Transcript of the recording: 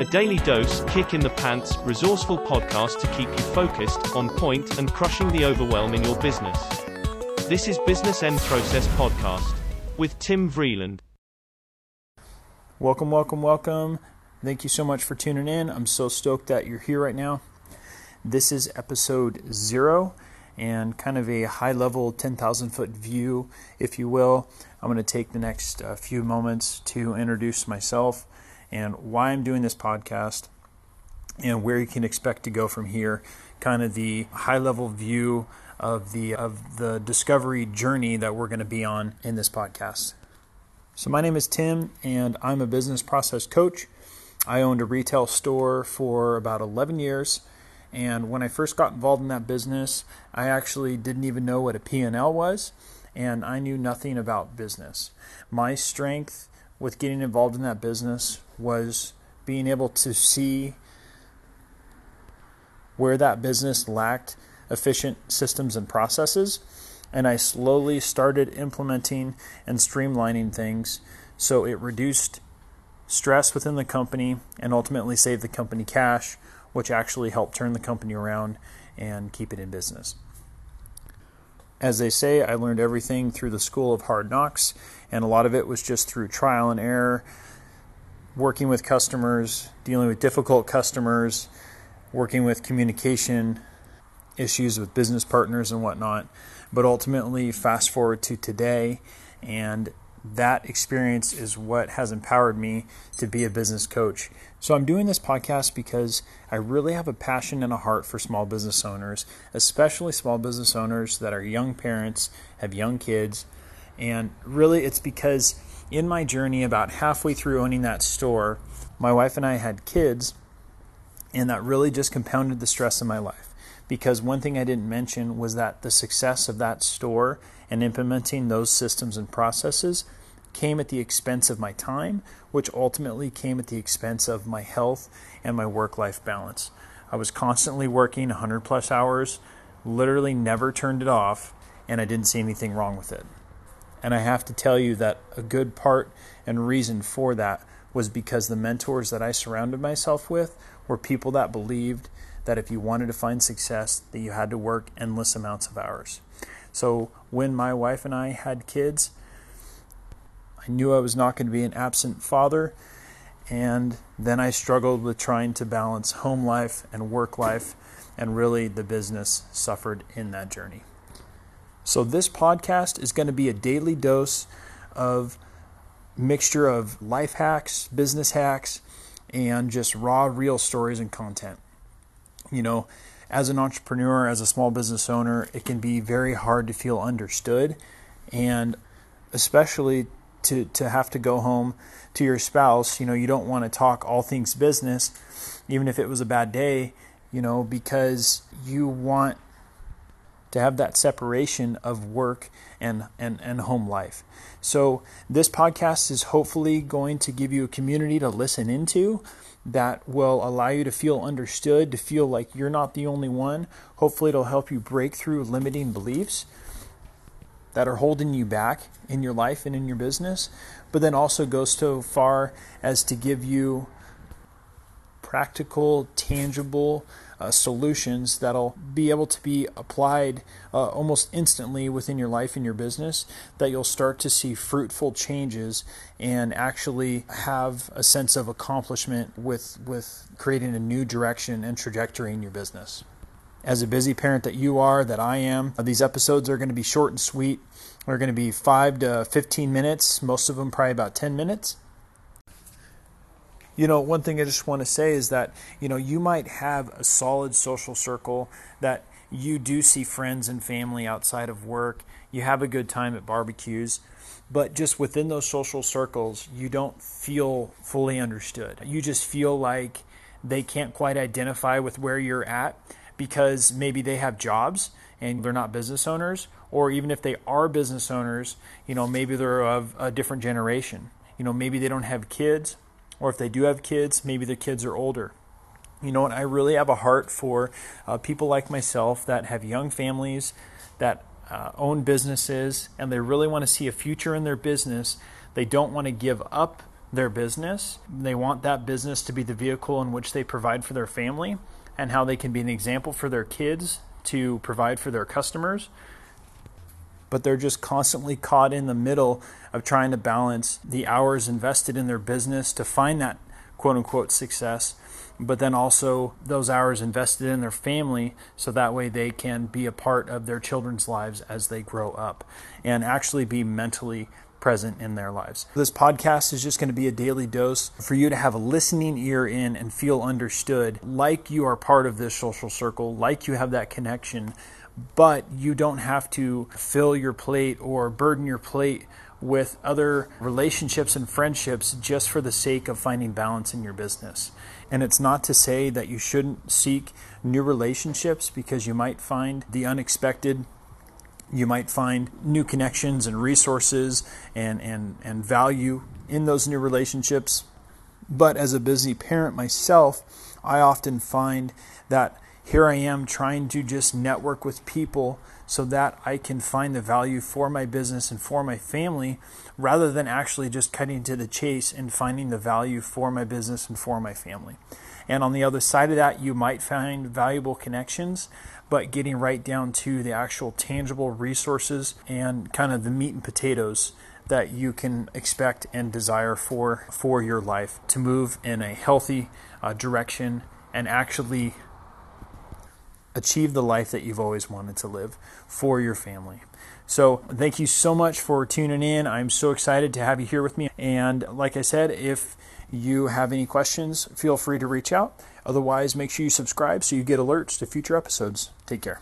A daily dose, kick in the pants, resourceful podcast to keep you focused, on point, and crushing the overwhelm in your business. This is Business End Process Podcast with Tim Vreeland. Welcome, welcome, welcome. Thank you so much for tuning in. I'm so stoked that you're here right now. This is episode zero and kind of a high level 10,000 foot view, if you will. I'm going to take the next uh, few moments to introduce myself and why I'm doing this podcast and where you can expect to go from here. Kind of the high level view of the of the discovery journey that we're going to be on in this podcast. So my name is Tim and I'm a business process coach. I owned a retail store for about 11 years and when I first got involved in that business, I actually didn't even know what a P&L was and I knew nothing about business. My strength with getting involved in that business was being able to see where that business lacked efficient systems and processes. And I slowly started implementing and streamlining things so it reduced stress within the company and ultimately saved the company cash, which actually helped turn the company around and keep it in business. As they say, I learned everything through the school of hard knocks, and a lot of it was just through trial and error, working with customers, dealing with difficult customers, working with communication issues with business partners and whatnot. But ultimately, fast forward to today, and that experience is what has empowered me to be a business coach. So I'm doing this podcast because I really have a passion and a heart for small business owners, especially small business owners that are young parents, have young kids. And really, it's because in my journey, about halfway through owning that store, my wife and I had kids, and that really just compounded the stress in my life. Because one thing I didn't mention was that the success of that store and implementing those systems and processes came at the expense of my time, which ultimately came at the expense of my health and my work life balance. I was constantly working 100 plus hours, literally never turned it off, and I didn't see anything wrong with it. And I have to tell you that a good part and reason for that was because the mentors that I surrounded myself with were people that believed that if you wanted to find success that you had to work endless amounts of hours. So when my wife and I had kids, I knew I was not going to be an absent father. And then I struggled with trying to balance home life and work life, and really the business suffered in that journey. So, this podcast is going to be a daily dose of mixture of life hacks, business hacks, and just raw, real stories and content. You know, as an entrepreneur, as a small business owner, it can be very hard to feel understood and especially to, to have to go home to your spouse. You know, you don't want to talk all things business, even if it was a bad day, you know, because you want to have that separation of work and, and, and home life. So, this podcast is hopefully going to give you a community to listen into that will allow you to feel understood, to feel like you're not the only one. Hopefully, it'll help you break through limiting beliefs that are holding you back in your life and in your business, but then also goes so far as to give you practical, tangible uh, solutions that'll be able to be applied uh, almost instantly within your life and your business, that you'll start to see fruitful changes and actually have a sense of accomplishment with, with creating a new direction and trajectory in your business. As a busy parent that you are, that I am, these episodes are going to be short and sweet. They're going to be 5 to 15 minutes, most of them probably about 10 minutes. You know, one thing I just want to say is that, you know, you might have a solid social circle that you do see friends and family outside of work. You have a good time at barbecues, but just within those social circles, you don't feel fully understood. You just feel like they can't quite identify with where you're at because maybe they have jobs and they're not business owners, or even if they are business owners, you know, maybe they're of a different generation. You know, maybe they don't have kids or if they do have kids, maybe their kids are older. You know what? I really have a heart for uh, people like myself that have young families, that uh, own businesses and they really want to see a future in their business, they don't want to give up their business. They want that business to be the vehicle in which they provide for their family and how they can be an example for their kids to provide for their customers. But they're just constantly caught in the middle of trying to balance the hours invested in their business to find that quote unquote success, but then also those hours invested in their family so that way they can be a part of their children's lives as they grow up and actually be mentally present in their lives. This podcast is just going to be a daily dose for you to have a listening ear in and feel understood, like you are part of this social circle, like you have that connection, but you don't have to fill your plate or burden your plate with other relationships and friendships just for the sake of finding balance in your business. And it's not to say that you shouldn't seek new relationships because you might find the unexpected you might find new connections and resources and, and, and value in those new relationships. But as a busy parent myself, I often find that here I am trying to just network with people so that I can find the value for my business and for my family rather than actually just cutting to the chase and finding the value for my business and for my family. And on the other side of that, you might find valuable connections, but getting right down to the actual tangible resources and kind of the meat and potatoes that you can expect and desire for for your life to move in a healthy uh, direction and actually achieve the life that you've always wanted to live for your family. So, thank you so much for tuning in. I'm so excited to have you here with me. And like I said, if you have any questions, feel free to reach out. Otherwise, make sure you subscribe so you get alerts to future episodes. Take care.